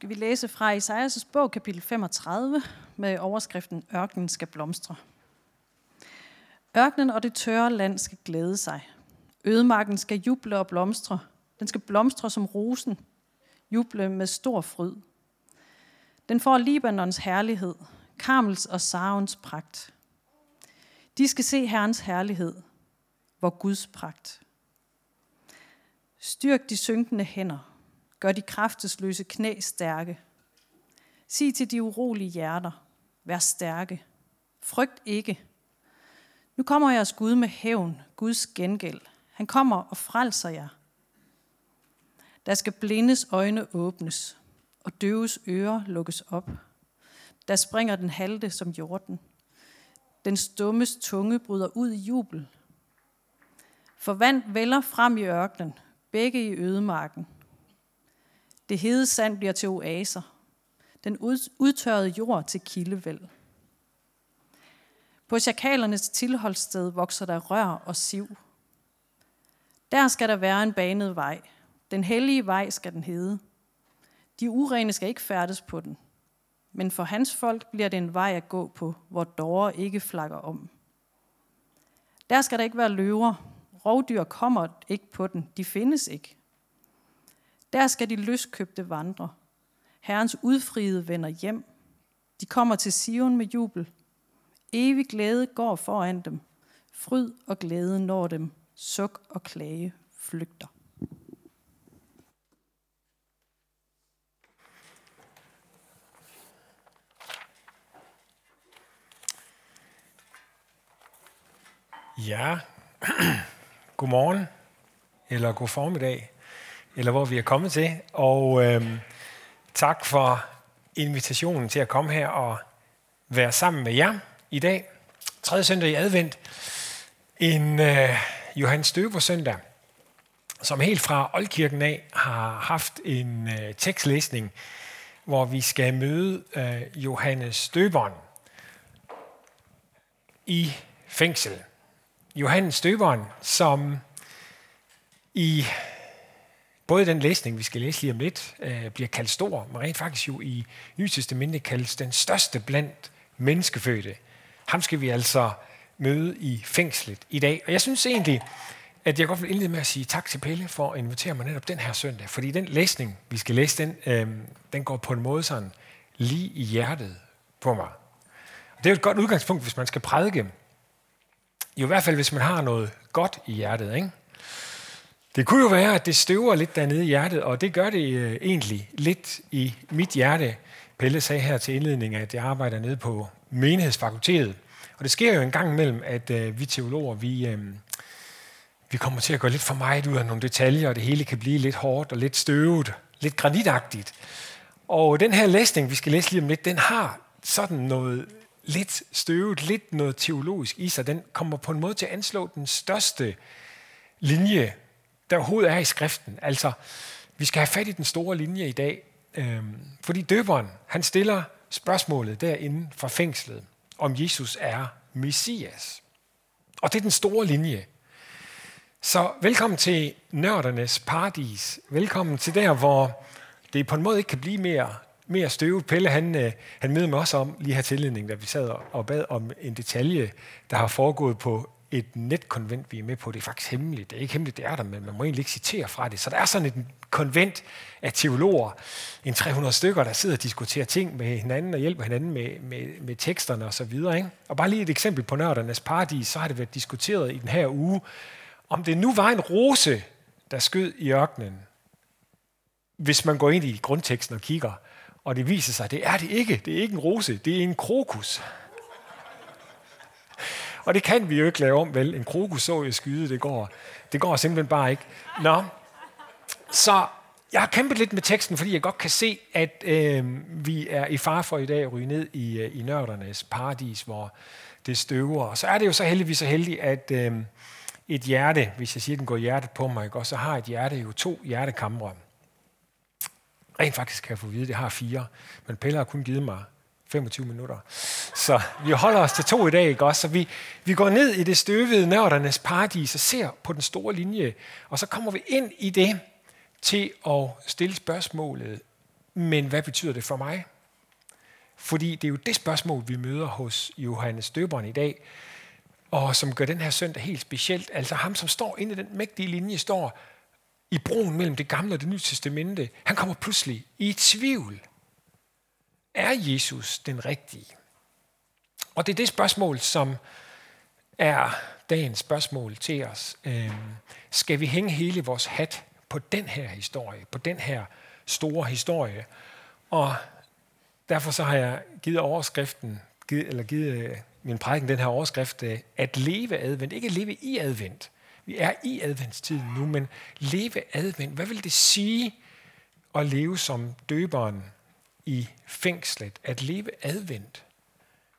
skal vi læse fra Isaias' bog, kapitel 35, med overskriften Ørkenen skal blomstre. Ørkenen og det tørre land skal glæde sig. Ødemarken skal juble og blomstre. Den skal blomstre som rosen, juble med stor fryd. Den får Libanons herlighed, Karmels og Sarons pragt. De skal se Herrens herlighed, hvor Guds pragt. Styrk de synkende hænder, gør de kraftesløse knæ stærke. Sig til de urolige hjerter, vær stærke. Frygt ikke. Nu kommer jeres Gud med hævn, Guds gengæld. Han kommer og frelser jer. Der skal blindes øjne åbnes, og døves ører lukkes op. Der springer den halte som jorden. Den stummes tunge bryder ud i jubel. For vand vælger frem i ørkenen, begge i ødemarken. Det hede sand bliver til oaser. Den udtørrede jord til kildevæld. På chakalernes tilholdssted vokser der rør og siv. Der skal der være en banet vej. Den hellige vej skal den hedde. De urene skal ikke færdes på den. Men for hans folk bliver det en vej at gå på, hvor dårer ikke flakker om. Der skal der ikke være løver. Rovdyr kommer ikke på den. De findes ikke. Der skal de løskøbte vandre. Herrens udfriede vender hjem. De kommer til Sion med jubel. Evig glæde går foran dem. Fryd og glæde når dem. Suk og klage flygter. Ja, godmorgen, eller god formiddag, eller hvor vi er kommet til. Og øh, tak for invitationen til at komme her og være sammen med jer i dag. 3. søndag i advent. En øh, Johannes Støber søndag, som helt fra Oldkirken af har haft en øh, tekstlæsning, hvor vi skal møde øh, Johannes Støberen i fængsel. Johannes Støberen, som i både den læsning, vi skal læse lige om lidt, øh, bliver kaldt stor, men rent faktisk jo i Nye Testamente kaldes den største blandt menneskefødte. Ham skal vi altså møde i fængslet i dag. Og jeg synes egentlig, at jeg godt vil indlede med at sige tak til Pelle for at invitere mig netop den her søndag. Fordi den læsning, vi skal læse, den, øh, den går på en måde sådan lige i hjertet på mig. Og det er jo et godt udgangspunkt, hvis man skal prædike. Jo i hvert fald, hvis man har noget godt i hjertet. Ikke? Det kunne jo være, at det støver lidt dernede i hjertet, og det gør det øh, egentlig lidt i mit hjerte. Pelle sagde her til indledning, at jeg arbejder nede på menighedsfakultetet. Og det sker jo en gang imellem, at øh, vi teologer, vi, øh, vi kommer til at gå lidt for meget ud af nogle detaljer, og det hele kan blive lidt hårdt og lidt støvet, lidt granitagtigt. Og den her læsning, vi skal læse lige om lidt, den har sådan noget lidt støvet, lidt noget teologisk i sig. Den kommer på en måde til at anslå den største linje, der overhovedet er i skriften. Altså, vi skal have fat i den store linje i dag, øh, fordi døberen, han stiller spørgsmålet derinde fra fængslet, om Jesus er Messias. Og det er den store linje. Så velkommen til nørdernes paradis. Velkommen til der, hvor det på en måde ikke kan blive mere, mere støvet. Pelle, han, øh, han mødte mig også om lige her tilledning, da vi sad og bad om en detalje, der har foregået på et netkonvent, vi er med på. Det er faktisk hemmeligt. Det er ikke hemmeligt, det er der, men man må egentlig ikke citere fra det. Så der er sådan et konvent af teologer, en 300 stykker, der sidder og diskuterer ting med hinanden og hjælper hinanden med, med, med teksterne og så videre. Ikke? Og bare lige et eksempel på nørdernes paradis, så har det været diskuteret i den her uge, om det nu var en rose, der skød i ørkenen, hvis man går ind i grundteksten og kigger, og det viser sig, at det er det ikke. Det er ikke en rose, det er en krokus. Og det kan vi jo ikke lave om, vel? En krokus så jeg skyde, det går, det går simpelthen bare ikke. Nå, så jeg har kæmpet lidt med teksten, fordi jeg godt kan se, at øh, vi er i far for i dag at ryge ned i, øh, i nørdernes paradis, hvor det støver. Og så er det jo så heldigvis så heldigt, at øh, et hjerte, hvis jeg siger, at den går hjertet på mig, ikke? så har et hjerte jo to hjertekamre. Rent faktisk kan jeg få at vide, at det har fire, men Pelle har kun givet mig 25 minutter. Så vi holder os til to i dag, ikke også? Så vi, vi går ned i det støvede nørdernes paradis og ser på den store linje, og så kommer vi ind i det til at stille spørgsmålet, Men hvad betyder det for mig? Fordi det er jo det spørgsmål, vi møder hos Johannes Døberen i dag, og som gør den her søndag helt specielt. Altså ham, som står inde i den mægtige linje, står i broen mellem det gamle og det nye testamente. Han kommer pludselig i tvivl. Er Jesus den rigtige? Og det er det spørgsmål, som er dagens spørgsmål til os. Øhm, skal vi hænge hele vores hat på den her historie, på den her store historie? Og derfor så har jeg givet overskriften, givet, eller givet øh, min prædiken den her overskrift, øh, at leve advent. Ikke leve i advent. Vi er i adventstiden nu, men leve advent. Hvad vil det sige at leve som døberen i fængslet? At leve advent.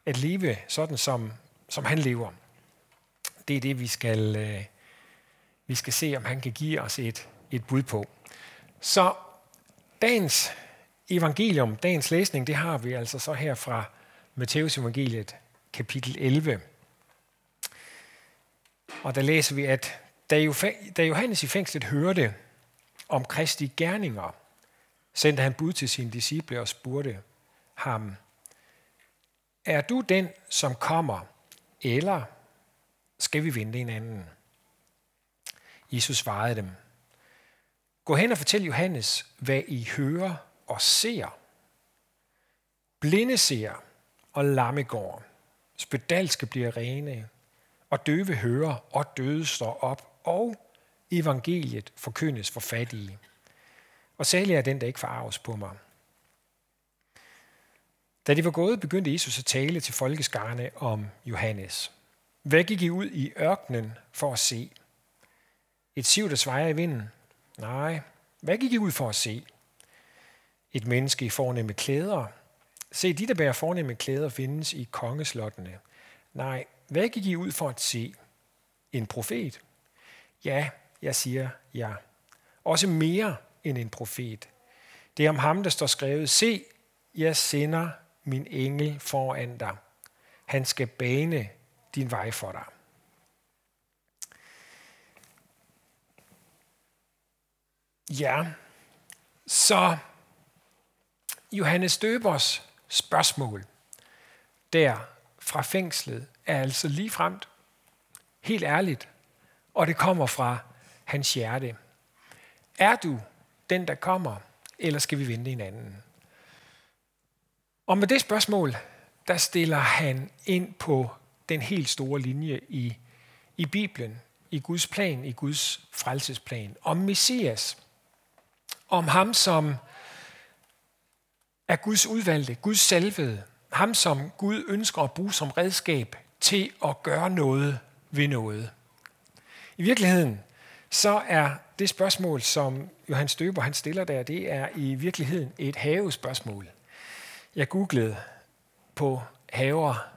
At leve sådan, som, som han lever. Det er det, vi skal, øh, vi skal se, om han kan give os et, et bud på. Så dagens evangelium, dagens læsning, det har vi altså så her fra Matteus evangeliet, kapitel 11. Og der læser vi, at da Johannes i fængslet hørte om Kristi gerninger, sendte han bud til sine disciple og spurgte ham, er du den, som kommer, eller skal vi vente en anden? Jesus svarede dem, Gå hen og fortæl Johannes, hvad I hører og ser. Blinde ser, og lamme går. Spedalske bliver rene, og døve hører, og døde står op, og evangeliet forkyndes for fattige. Og særlig er den, der ikke forarves på mig. Da de var gået, begyndte Jesus at tale til folkeskarne om Johannes. Hvad gik I ud i ørkenen for at se? Et siv, der svejer i vinden? Nej. Hvad gik I ud for at se? Et menneske i fornemme klæder? Se, de, der bærer fornemme klæder, findes i kongeslottene. Nej, hvad gik I ud for at se? En profet? Ja, jeg siger ja. Også mere end en profet. Det er om ham, der står skrevet, se, jeg sender min engel foran dig. Han skal bane din vej for dig. Ja, så Johannes Døbers spørgsmål der fra fængslet er altså lige fremt, helt ærligt, og det kommer fra hans hjerte. Er du den, der kommer, eller skal vi vente en anden? Og med det spørgsmål, der stiller han ind på den helt store linje i, i Bibelen, i Guds plan, i Guds frelsesplan, om Messias, om ham, som er Guds udvalgte, Guds salvede, ham som Gud ønsker at bruge som redskab til at gøre noget ved noget. I virkeligheden, så er det spørgsmål, som Johannes Døber han stiller der, det er i virkeligheden et havespørgsmål. Jeg googlede på haver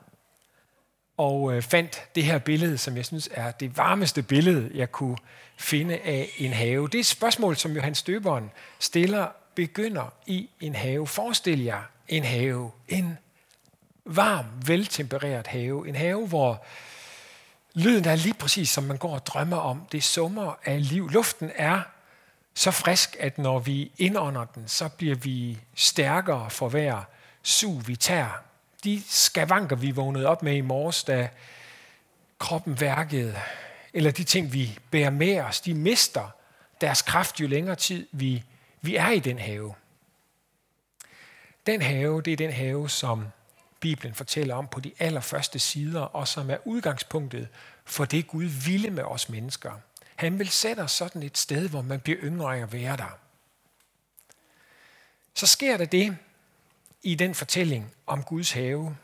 og øh, fandt det her billede, som jeg synes er det varmeste billede, jeg kunne finde af en have. Det spørgsmål, som Johannes Døberen stiller, begynder i en have. Forestil jer en have, en varm, veltempereret have. En have, hvor lyden er lige præcis, som man går og drømmer om. Det summer af liv. Luften er så frisk, at når vi indånder den, så bliver vi stærkere for hver sug, vi tager. De skavanker, vi vågnede op med i morges, da kroppen værkede, eller de ting, vi bærer med os, de mister deres kraft, jo længere tid vi, vi er i den have. Den have, det er den have, som Bibelen fortæller om på de allerførste sider, og som er udgangspunktet for det Gud ville med os mennesker. Han vil sætte os sådan et sted, hvor man bliver yngre af at være der. Så sker der det i den fortælling om Guds have,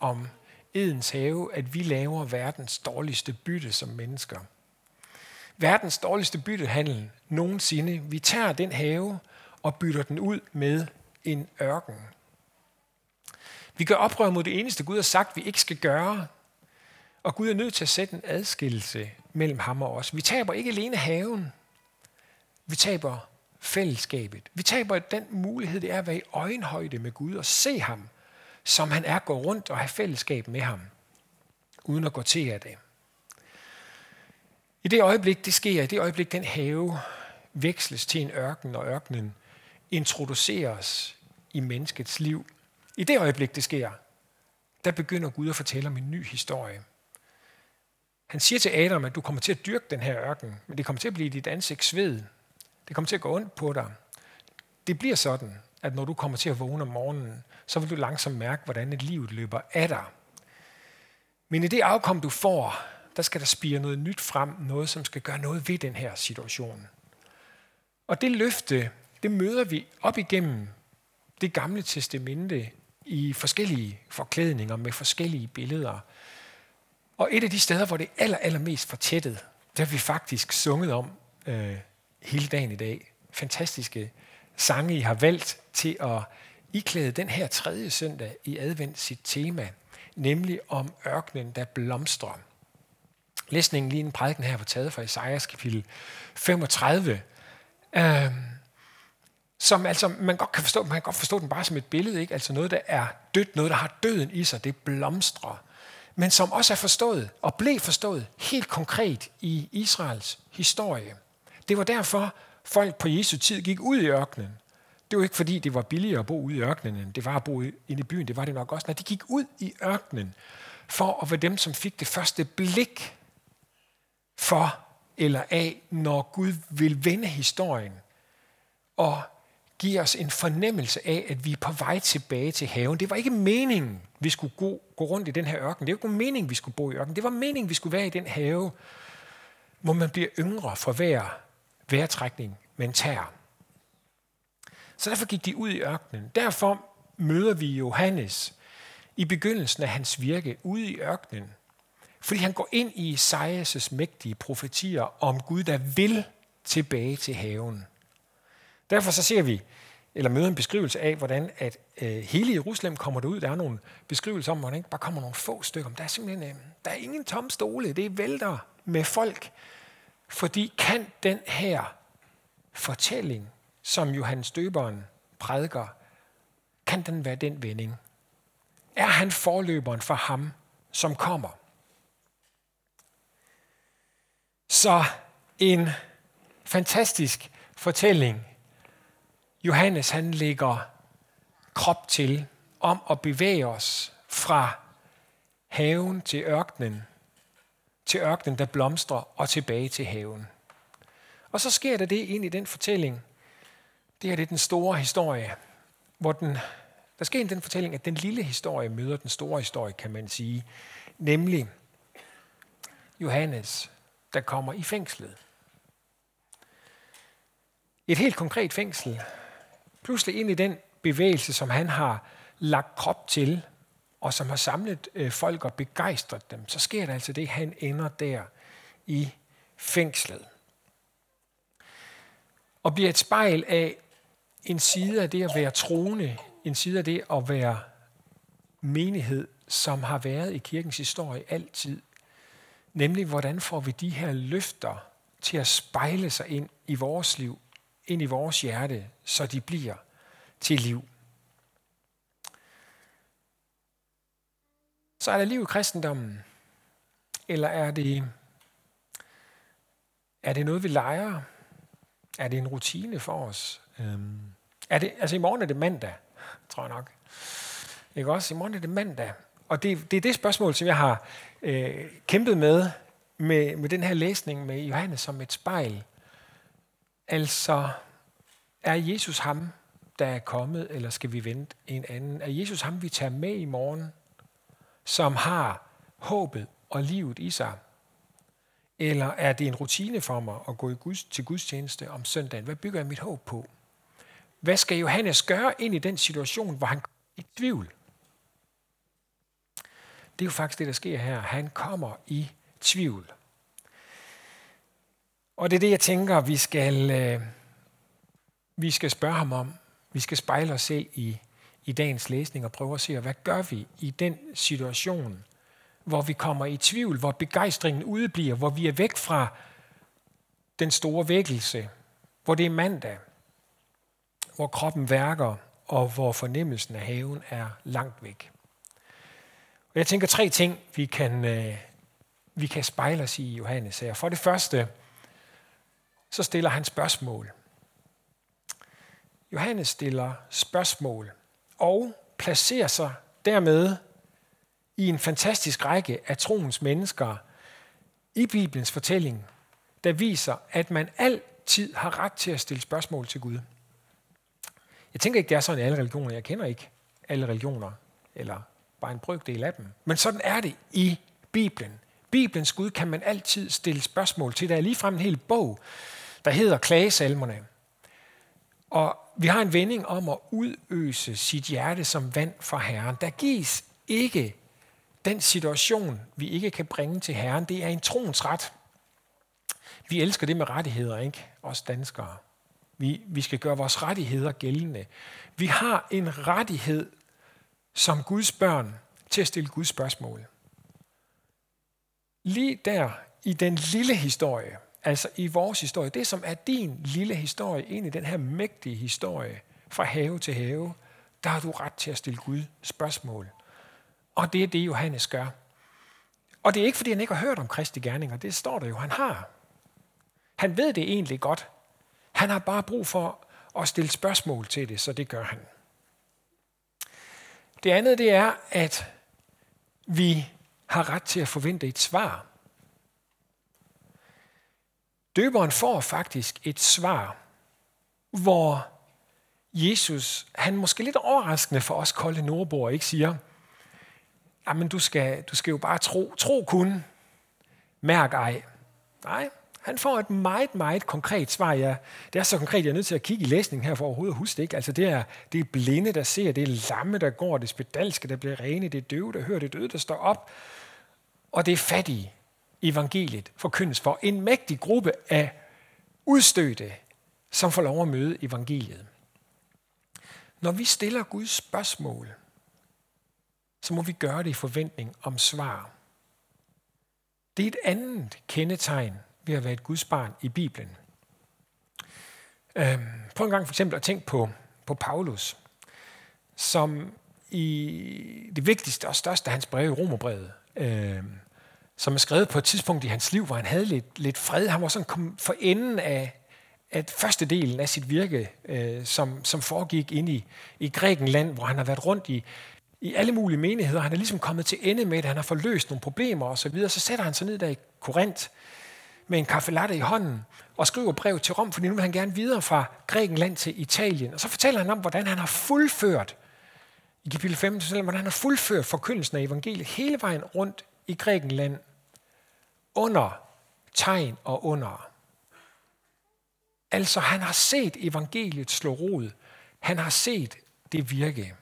om Edens have, at vi laver verdens dårligste bytte som mennesker. Verdens dårligste byttehandel nogensinde. Vi tager den have og bytter den ud med en ørken. Vi gør oprør mod det eneste, Gud har sagt, vi ikke skal gøre. Og Gud er nødt til at sætte en adskillelse mellem ham og os. Vi taber ikke alene haven. Vi taber fællesskabet. Vi taber den mulighed, det er at være i øjenhøjde med Gud og se ham, som han er, gå rundt og have fællesskab med ham, uden at gå til af det. I det øjeblik, det sker, i det øjeblik, den have veksles til en ørken, og ørkenen introduceres i menneskets liv. I det øjeblik, det sker, der begynder Gud at fortælle om en ny historie. Han siger til Adam, at du kommer til at dyrke den her ørken, men det kommer til at blive dit ansigt sved. Det kommer til at gå ondt på dig. Det bliver sådan, at når du kommer til at vågne om morgenen, så vil du langsomt mærke, hvordan et liv løber af dig. Men i det afkom, du får, der skal der spire noget nyt frem, noget, som skal gøre noget ved den her situation. Og det løfte, det møder vi op igennem det gamle testamente i forskellige forklædninger med forskellige billeder. Og et af de steder, hvor det er aller, allermest fortættet, det har vi faktisk sunget om øh, hele dagen i dag. Fantastiske sange, I har valgt til at iklæde den her tredje søndag i advent sit tema, nemlig om ørkenen, der blomstrer. Læsningen lige en prædiken her var taget fra Isaias kapitel 35, øh, som altså, man godt kan forstå, man kan godt forstå den bare som et billede, ikke? altså noget, der er dødt, noget, der har døden i sig, det blomstrer, men som også er forstået og blev forstået helt konkret i Israels historie. Det var derfor, folk på Jesu tid gik ud i ørkenen. Det var ikke fordi, det var billigere at bo ude i ørkenen, end det var at bo inde i byen. Det var det nok også. Når de gik ud i ørkenen for at være dem, som fik det første blik for eller af, når Gud vil vende historien og give os en fornemmelse af, at vi er på vej tilbage til haven. Det var ikke meningen, vi skulle gå, gå rundt i den her ørken. Det var ikke meningen, vi skulle bo i ørken. Det var meningen, vi skulle være i den have, hvor man bliver yngre for hver vejrtrækning man tager. Så derfor gik de ud i ørkenen. Derfor møder vi Johannes i begyndelsen af hans virke ude i ørkenen. Fordi han går ind i Isaias' mægtige profetier om Gud, der vil tilbage til haven. Derfor så ser vi, eller møder en beskrivelse af, hvordan at øh, hele Jerusalem kommer derud. Der er nogle beskrivelser om, hvordan ikke bare kommer nogle få stykker. Der er simpelthen øh, der er ingen tom stole. Det vælter med folk. Fordi kan den her fortælling, som Johannes Døberen prædiker, kan den være den vending? Er han forløberen for ham, som kommer? Så en fantastisk fortælling. Johannes han lægger krop til om at bevæge os fra haven til ørkenen, til ørkenen, der blomstrer, og tilbage til haven. Og så sker der det ind i den fortælling. Det her det er den store historie, hvor den, der sker den fortælling, at den lille historie møder den store historie, kan man sige. Nemlig Johannes, der kommer i fængslet. Et helt konkret fængsel. Pludselig ind i den bevægelse, som han har lagt krop til, og som har samlet øh, folk og begejstret dem, så sker der altså det, han ender der i fængslet. Og bliver et spejl af en side af det at være troende, en side af det at være menighed, som har været i kirkens historie altid. Nemlig, hvordan får vi de her løfter til at spejle sig ind i vores liv, ind i vores hjerte, så de bliver til liv. Så er der liv i kristendommen? Eller er det, er det noget, vi leger? Er det en rutine for os? Øhm, er det, altså i morgen er det mandag, tror jeg nok. Ikke også? I morgen er det mandag. Og det, det er det spørgsmål, som jeg har øh, kæmpet med, med, med den her læsning med Johannes som et spejl. Altså, er Jesus ham, der er kommet, eller skal vi vente en anden? Er Jesus ham, vi tager med i morgen? som har håbet og livet i sig? Eller er det en rutine for mig at gå i Guds, til gudstjeneste om søndagen? Hvad bygger jeg mit håb på? Hvad skal Johannes gøre ind i den situation, hvor han er i tvivl? Det er jo faktisk det, der sker her. Han kommer i tvivl. Og det er det, jeg tænker, vi skal, øh, vi skal spørge ham om. Vi skal spejle os selv i i dagens læsning og prøve at se, hvad gør vi i den situation, hvor vi kommer i tvivl, hvor begejstringen udebliver, hvor vi er væk fra den store vækkelse, hvor det er mandag, hvor kroppen værker, og hvor fornemmelsen af haven er langt væk. Og jeg tænker tre ting, vi kan, øh, vi kan spejle os i Johannes her. For det første, så stiller han spørgsmål. Johannes stiller spørgsmål og placerer sig dermed i en fantastisk række af troens mennesker i Bibelens fortælling, der viser, at man altid har ret til at stille spørgsmål til Gud. Jeg tænker ikke, det er sådan i alle religioner. Jeg kender ikke alle religioner, eller bare en brøkdel af dem. Men sådan er det i Bibelen. Bibelens Gud kan man altid stille spørgsmål til. Der er ligefrem en hel bog, der hedder Klagesalmerne. Og vi har en vending om at udøse sit hjerte som vand for Herren. Der gives ikke den situation, vi ikke kan bringe til Herren. Det er en troens ret. Vi elsker det med rettigheder, ikke? Os danskere. Vi, vi skal gøre vores rettigheder gældende. Vi har en rettighed som Guds børn til at stille Guds spørgsmål. Lige der i den lille historie, altså i vores historie, det som er din lille historie, ind i den her mægtige historie, fra have til have, der har du ret til at stille Gud spørgsmål. Og det er det, Johannes gør. Og det er ikke, fordi han ikke har hørt om Kristi gerninger. Det står der jo, han har. Han ved det egentlig godt. Han har bare brug for at stille spørgsmål til det, så det gør han. Det andet det er, at vi har ret til at forvente et svar. Døberen får faktisk et svar, hvor Jesus, han måske lidt overraskende for os kolde nordboer, ikke siger, men du skal, du skal jo bare tro, tro kun, mærk ej. Nej, han får et meget, meget konkret svar. Ja, det er så konkret, jeg er nødt til at kigge i læsningen her for overhovedet at huske det. Ikke? Altså det er, det er blinde, der ser, det er lamme, der går, det er spedalske, der bliver rene, det er døve, der hører, det er døde, der står op. Og det er fattige, evangeliet forkyndes for en mægtig gruppe af udstødte, som får lov at møde evangeliet. Når vi stiller Guds spørgsmål, så må vi gøre det i forventning om svar. Det er et andet kendetegn ved at være et Guds barn i Bibelen. Øhm, prøv en gang for eksempel at tænke på, på Paulus, som i det vigtigste og største af hans brev, Romerbrevet, øhm, som er skrevet på et tidspunkt i hans liv, hvor han havde lidt, lidt fred. Han var sådan kommet for enden af at første delen af sit virke, øh, som, som foregik ind i, i Grækenland, hvor han har været rundt i, i alle mulige menigheder. Han er ligesom kommet til ende med at Han har forløst nogle problemer osv. Så, videre. så sætter han sig ned der i Korinth med en kaffelatte i hånden og skriver brev til Rom, fordi nu vil han gerne videre fra Grækenland til Italien. Og så fortæller han om, hvordan han har fuldført, i kapitel 15, hvordan han har fuldført forkyndelsen af evangeliet hele vejen rundt i Grækenland under tegn og under. Altså, han har set evangeliet slå rod. Han har set det virke.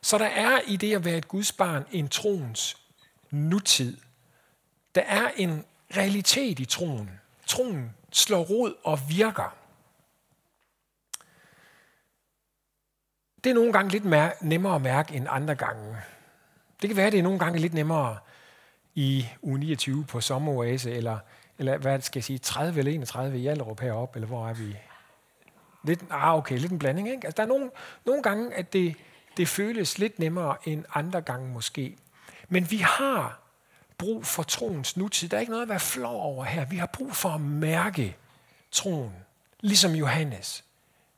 Så der er i det at være et Guds barn en troens nutid. Der er en realitet i troen. Troen slår rod og virker. Det er nogle gange lidt nemmere at mærke end andre gange. Det kan være, at det er nogle gange lidt nemmere i uge 29 på sommeroase, eller, eller hvad skal jeg sige, 30 eller 31 i Allerup heroppe, eller hvor er vi? Lidt, ah, okay, lidt en blanding, ikke? Altså, der er nogle, nogle gange, at det, det føles lidt nemmere end andre gange måske. Men vi har brug for troens nutid. Der er ikke noget at være flov over her. Vi har brug for at mærke troen, ligesom Johannes.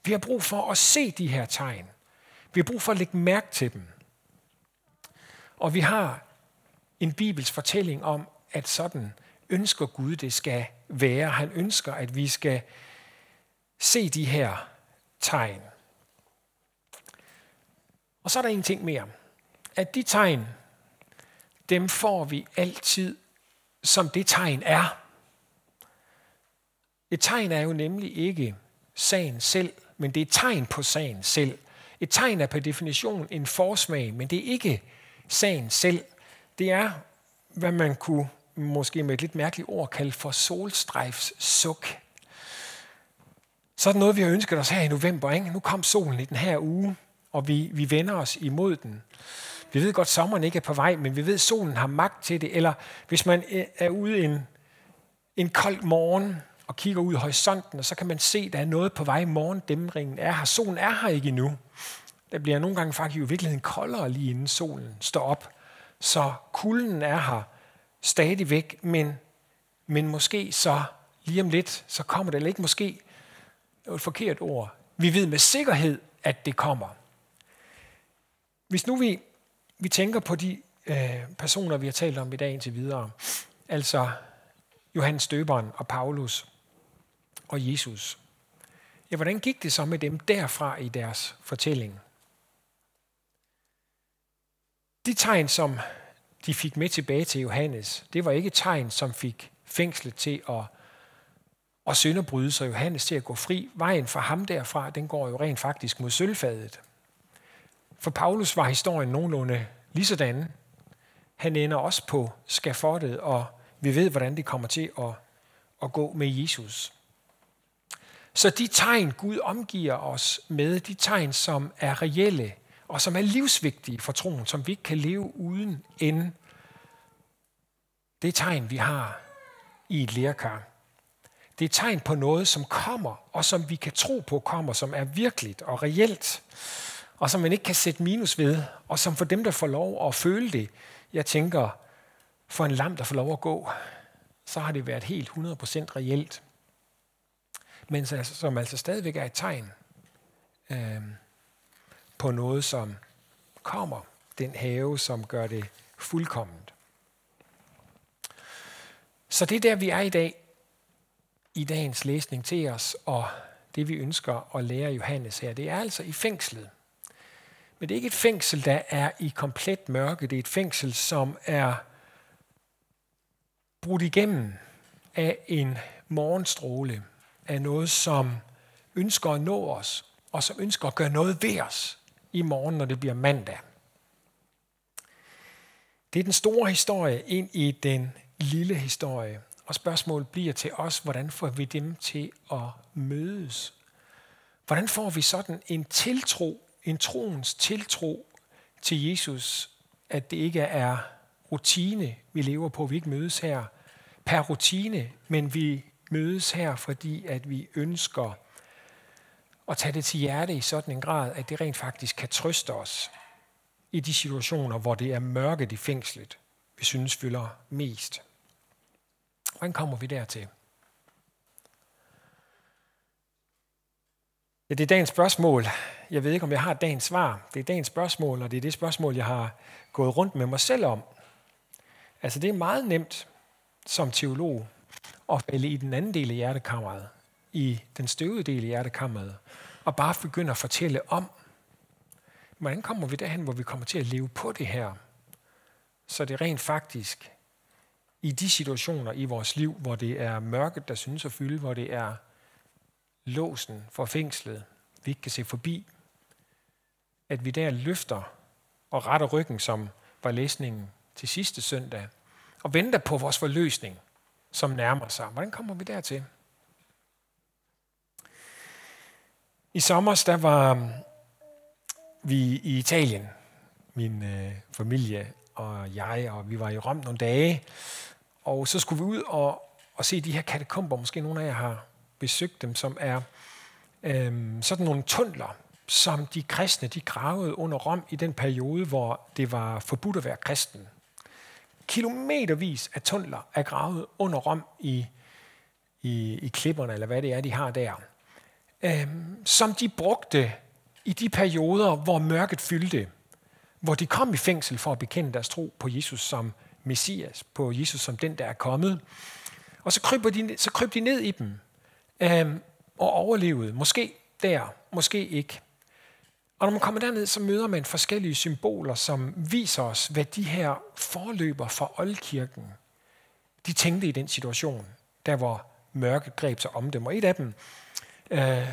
Vi har brug for at se de her tegn. Vi har brug for at lægge mærke til dem. Og vi har en bibels fortælling om, at sådan ønsker Gud, det skal være. Han ønsker, at vi skal se de her tegn. Og så er der en ting mere. At de tegn, dem får vi altid, som det tegn er. Et tegn er jo nemlig ikke sagen selv, men det er et tegn på sagen selv. Et tegn er per definition en forsmag, men det er ikke sagen selv. Det er, hvad man kunne måske med et lidt mærkeligt ord kalde for solstrejfs suk. Så er det noget, vi har ønsket os her i november. Ikke? Nu kom solen i den her uge, og vi, vi vender os imod den. Vi ved godt, at sommeren ikke er på vej, men vi ved, at solen har magt til det. Eller hvis man øh, er ude en, en kold morgen og kigger ud i horisonten, og så kan man se, at der er noget på vej. Morgendæmringen er her. Solen er her ikke endnu. Der bliver nogle gange faktisk i virkeligheden koldere lige inden solen står op. Så kulden er her stadigvæk, men, men måske så lige om lidt, så kommer det, eller ikke måske, det er et forkert ord, Vi ved med sikkerhed, at det kommer. Hvis nu vi, vi tænker på de øh, personer, vi har talt om i dag indtil videre, altså Johannes Støberen og Paulus og Jesus, ja, hvordan gik det så med dem derfra i deres fortælling? De tegn, som de fik med tilbage til Johannes, det var ikke tegn, som fik fængslet til at, at sønderbryde sig Johannes til at gå fri. Vejen fra ham derfra, den går jo rent faktisk mod sølvfadet. For Paulus var historien nogenlunde lige sådan. Han ender også på skafottet, og vi ved, hvordan det kommer til at, at gå med Jesus. Så de tegn, Gud omgiver os med, de tegn, som er reelle og som er livsvigtige for troen, som vi ikke kan leve uden end, det tegn, vi har i et lærkar. Det er tegn på noget, som kommer, og som vi kan tro på kommer, som er virkeligt og reelt, og som man ikke kan sætte minus ved, og som for dem, der får lov at føle det, jeg tænker, for en lam, der får lov at gå, så har det været helt 100% reelt. Men som altså stadigvæk er et tegn øh, på noget, som kommer. Den have, som gør det fuldkomment. Så det er der, vi er i dag, i dagens læsning til os, og det vi ønsker at lære Johannes her, det er altså i fængslet. Men det er ikke et fængsel, der er i komplet mørke. Det er et fængsel, som er brudt igennem af en morgenstråle, af noget, som ønsker at nå os, og som ønsker at gøre noget ved os i morgen, når det bliver mandag. Det er den store historie ind i den lille historie. Og spørgsmålet bliver til os, hvordan får vi dem til at mødes? Hvordan får vi sådan en tiltro, en troens tiltro til Jesus, at det ikke er rutine, vi lever på, vi ikke mødes her per rutine, men vi mødes her, fordi at vi ønsker og tage det til hjerte i sådan en grad, at det rent faktisk kan trøste os i de situationer, hvor det er mørket i fængslet, vi synes fylder mest. Hvordan kommer vi dertil? Ja, det er dagens spørgsmål. Jeg ved ikke, om jeg har dagens svar. Det er dagens spørgsmål, og det er det spørgsmål, jeg har gået rundt med mig selv om. Altså, det er meget nemt som teolog at falde i den anden del af hjertekammeret, i den støvede del af hjertekammeret, og bare begynder at fortælle om, hvordan kommer vi derhen, hvor vi kommer til at leve på det her, så det rent faktisk i de situationer i vores liv, hvor det er mørket, der synes at fylde, hvor det er låsen for fængslet, vi ikke kan se forbi, at vi der løfter og retter ryggen, som var læsningen til sidste søndag, og venter på vores forløsning, som nærmer sig. Hvordan kommer vi dertil? I sommer der var mm, vi i Italien, min øh, familie og jeg, og vi var i Rom nogle dage, og så skulle vi ud og, og se de her katakomber, måske nogle af jer har besøgt dem, som er øh, sådan nogle tunneler, som de kristne de gravede under Rom i den periode, hvor det var forbudt at være kristen. Kilometervis af tunneler er gravet under Rom i, i, i klipperne, eller hvad det er, de har der, øhm, som de brugte i de perioder, hvor mørket fyldte, hvor de kom i fængsel for at bekende deres tro på Jesus som Messias, på Jesus som den, der er kommet. Og så kryb de, så kryb de ned i dem øhm, og overlevede. Måske der, måske ikke. Og når man kommer derned, så møder man forskellige symboler, som viser os, hvad de her forløber for oldkirken, de tænkte i den situation, der hvor mørket greb sig om dem. Og et af dem øh,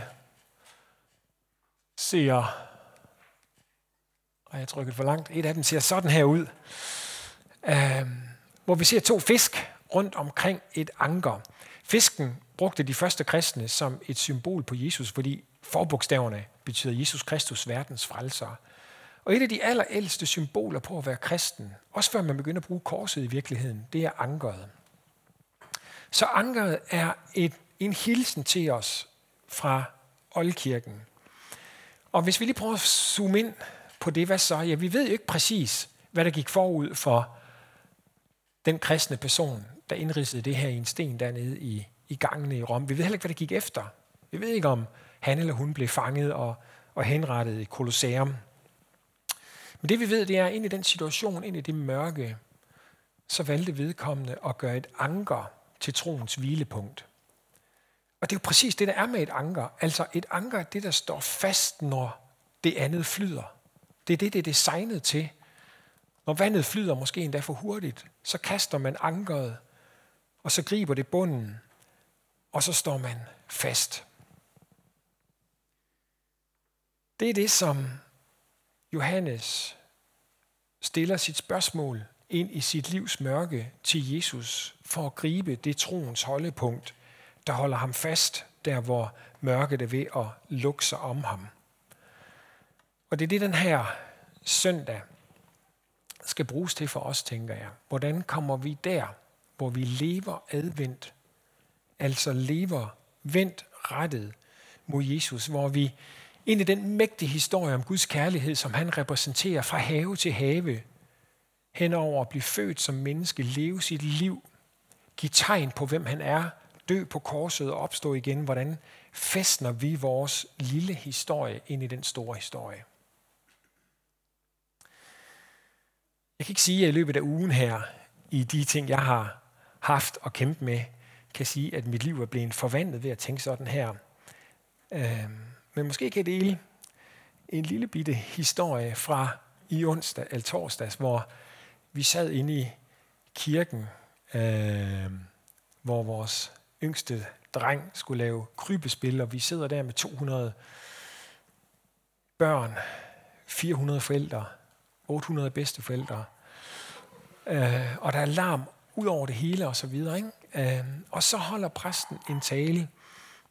ser, og jeg trykket for langt, et af dem ser sådan her ud øh, hvor vi ser to fisk rundt omkring et anker. Fisken brugte de første kristne som et symbol på Jesus, fordi forbogstaverne betyder Jesus Kristus, verdens frelser. Og et af de allerældste symboler på at være kristen, også før man begynder at bruge korset i virkeligheden, det er ankeret. Så ankeret er et, en hilsen til os fra oldkirken. Og hvis vi lige prøver at zoome ind på det, hvad så? Ja, vi ved jo ikke præcis, hvad der gik forud for den kristne person, der indridsede det her i en sten dernede i, i gangene i Rom. Vi ved heller ikke, hvad der gik efter. Vi ved ikke, om han eller hun blev fanget og, og henrettet i Colosseum. Men det vi ved, det er, at ind i den situation, ind i det mørke, så valgte vedkommende at gøre et anker til troens hvilepunkt. Og det er jo præcis det, der er med et anker. Altså et anker er det, der står fast, når det andet flyder. Det er det, det er designet til. Når vandet flyder måske endda for hurtigt, så kaster man ankeret, og så griber det bunden, og så står man fast. Det er det, som Johannes stiller sit spørgsmål ind i sit livs mørke til Jesus for at gribe det troens holdepunkt, der holder ham fast der, hvor mørket er ved at lukke sig om ham. Og det er det, den her søndag skal bruges til for os, tænker jeg. Hvordan kommer vi der, hvor vi lever advendt, altså lever vendt rettet mod Jesus, hvor vi ind i den mægtige historie om Guds kærlighed, som han repræsenterer fra have til have, henover at blive født som menneske, leve sit liv, give tegn på, hvem han er, dø på korset og opstå igen. Hvordan festner vi vores lille historie ind i den store historie? Jeg kan ikke sige, at i løbet af ugen her, i de ting, jeg har haft og kæmpet med, kan sige, at mit liv er blevet forvandlet ved at tænke sådan her. Øh, men måske kan jeg dele en lille bitte historie fra i onsdag eller torsdags, hvor vi sad inde i kirken, øh, hvor vores yngste dreng skulle lave krybespil, og vi sidder der med 200 børn, 400 forældre, 800 bedsteforældre, øh, og der er larm ud over det hele og så videre. Ikke? Øh, og så holder præsten en tale,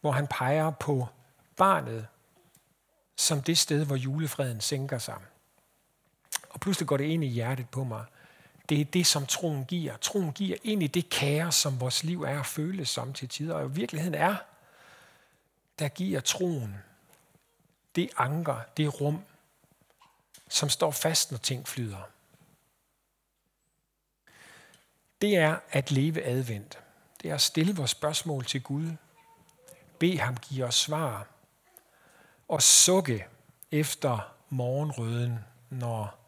hvor han peger på barnet som det sted, hvor julefreden sænker sig. Og pludselig går det ind i hjertet på mig. Det er det, som troen giver. Troen giver ind i det kaos, som vores liv er at føles som til tider. Og i virkeligheden er, der giver troen det anker, det rum, som står fast, når ting flyder. Det er at leve advendt. Det er at stille vores spørgsmål til Gud. Be ham give os svar. Og sukke efter morgenrøden, når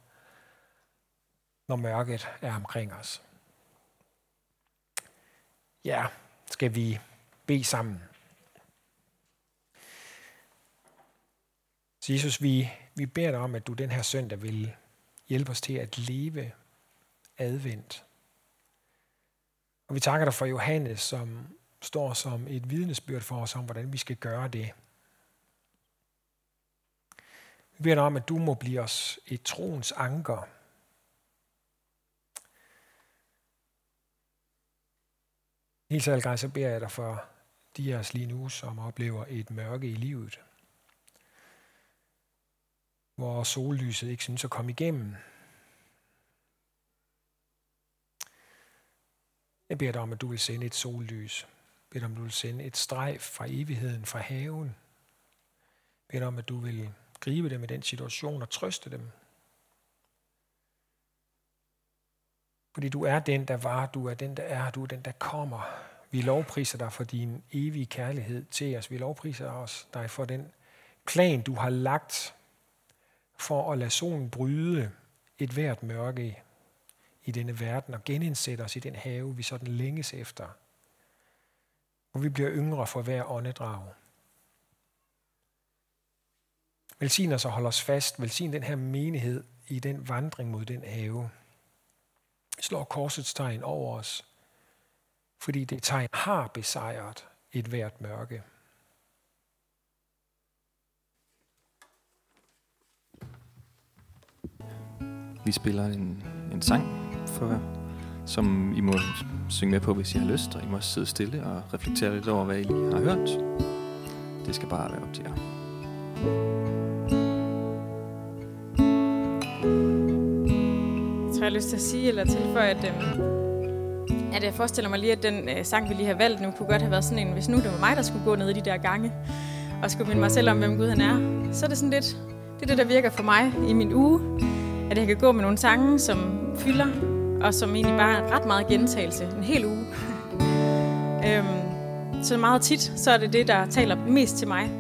når mørket er omkring os. Ja, skal vi bede sammen. Så Jesus, vi, vi beder dig om, at du den her søndag vil hjælpe os til at leve advent. Og vi takker dig for Johannes, som står som et vidnesbyrd for os om, hvordan vi skal gøre det. Vi beder dig om, at du må blive os et troens anker, Helt særligt, så beder jeg dig for de af os lige nu, som oplever et mørke i livet. Hvor sollyset ikke synes at komme igennem. Jeg beder dig om, at du vil sende et sollys. Jeg beder dig om, at du vil sende et strejf fra evigheden, fra haven. Jeg beder dig om, at du vil gribe dem i den situation og trøste dem. Fordi du er den, der var, du er den, der er, du er den, der kommer. Vi lovpriser dig for din evige kærlighed til os. Vi lovpriser os dig for den plan, du har lagt for at lade solen bryde et hvert mørke i denne verden og genindsætte os i den have, vi sådan længes efter. Og vi bliver yngre for hver åndedrag. Velsign os og hold os fast. Velsign den her menighed i den vandring mod den have slår korsets tegn over os, fordi det tegn har besejret et hvert mørke. Vi spiller en, en sang for som I må synge med på, hvis I har lyst, og I må sidde stille og reflektere lidt over, hvad I lige har hørt. Det skal bare være op til jer. jeg har lyst til at sige eller tilføje, at, øh, at jeg forestiller mig lige, at den øh, sang, vi lige har valgt nu, kunne godt have været sådan en, hvis nu det var mig, der skulle gå ned i de der gange, og skulle minde mig selv om, hvem Gud han er. Så er det sådan lidt, det er det, der virker for mig i min uge, at jeg kan gå med nogle sange, som fylder, og som egentlig bare er ret meget gentagelse, en hel uge. øhm, så meget tit, så er det det, der taler mest til mig.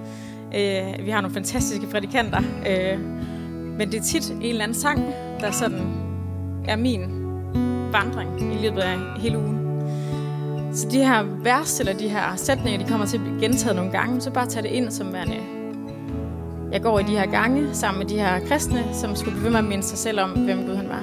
Øh, vi har nogle fantastiske prædikanter. Øh, men det er tit en eller anden sang, der sådan er min vandring i løbet af hele ugen. Så de her vers, eller de her sætninger, de kommer til at blive gentaget nogle gange, så bare tag det ind som værende. Jeg går i de her gange sammen med de her kristne, som skulle blive ved med at minde sig selv om, hvem Gud han var.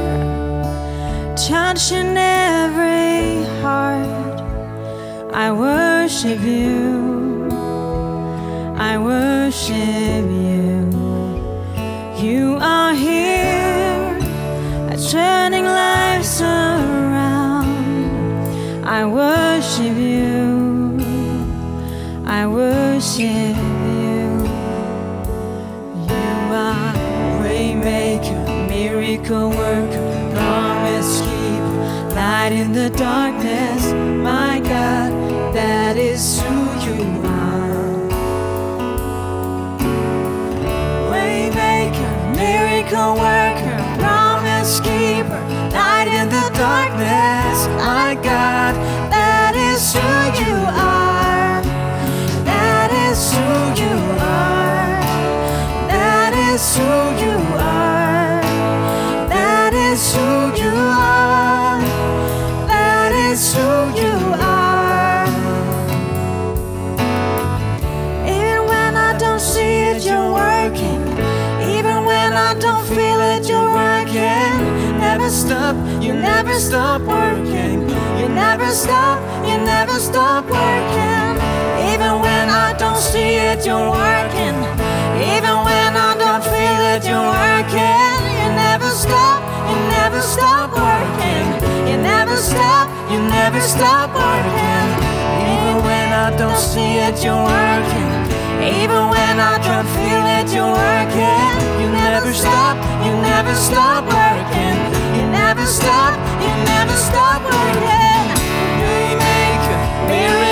touching every heart. I worship you. I worship you. You are here, turning lives around. I worship you. I worship you. You are waymaker, miracle worker, promise light in the darkness. My God, stop working. You never stop, you never stop working. Even when I don't see it, you're working. Even when I don't feel it, you're working. You never stop, you never stop working. You never stop, you never stop working. Even when I don't see it, you're working. Even when I don't feel it, you're working. You never stop, you never stop working. Never stop, you never stop working. Waymaker, miracle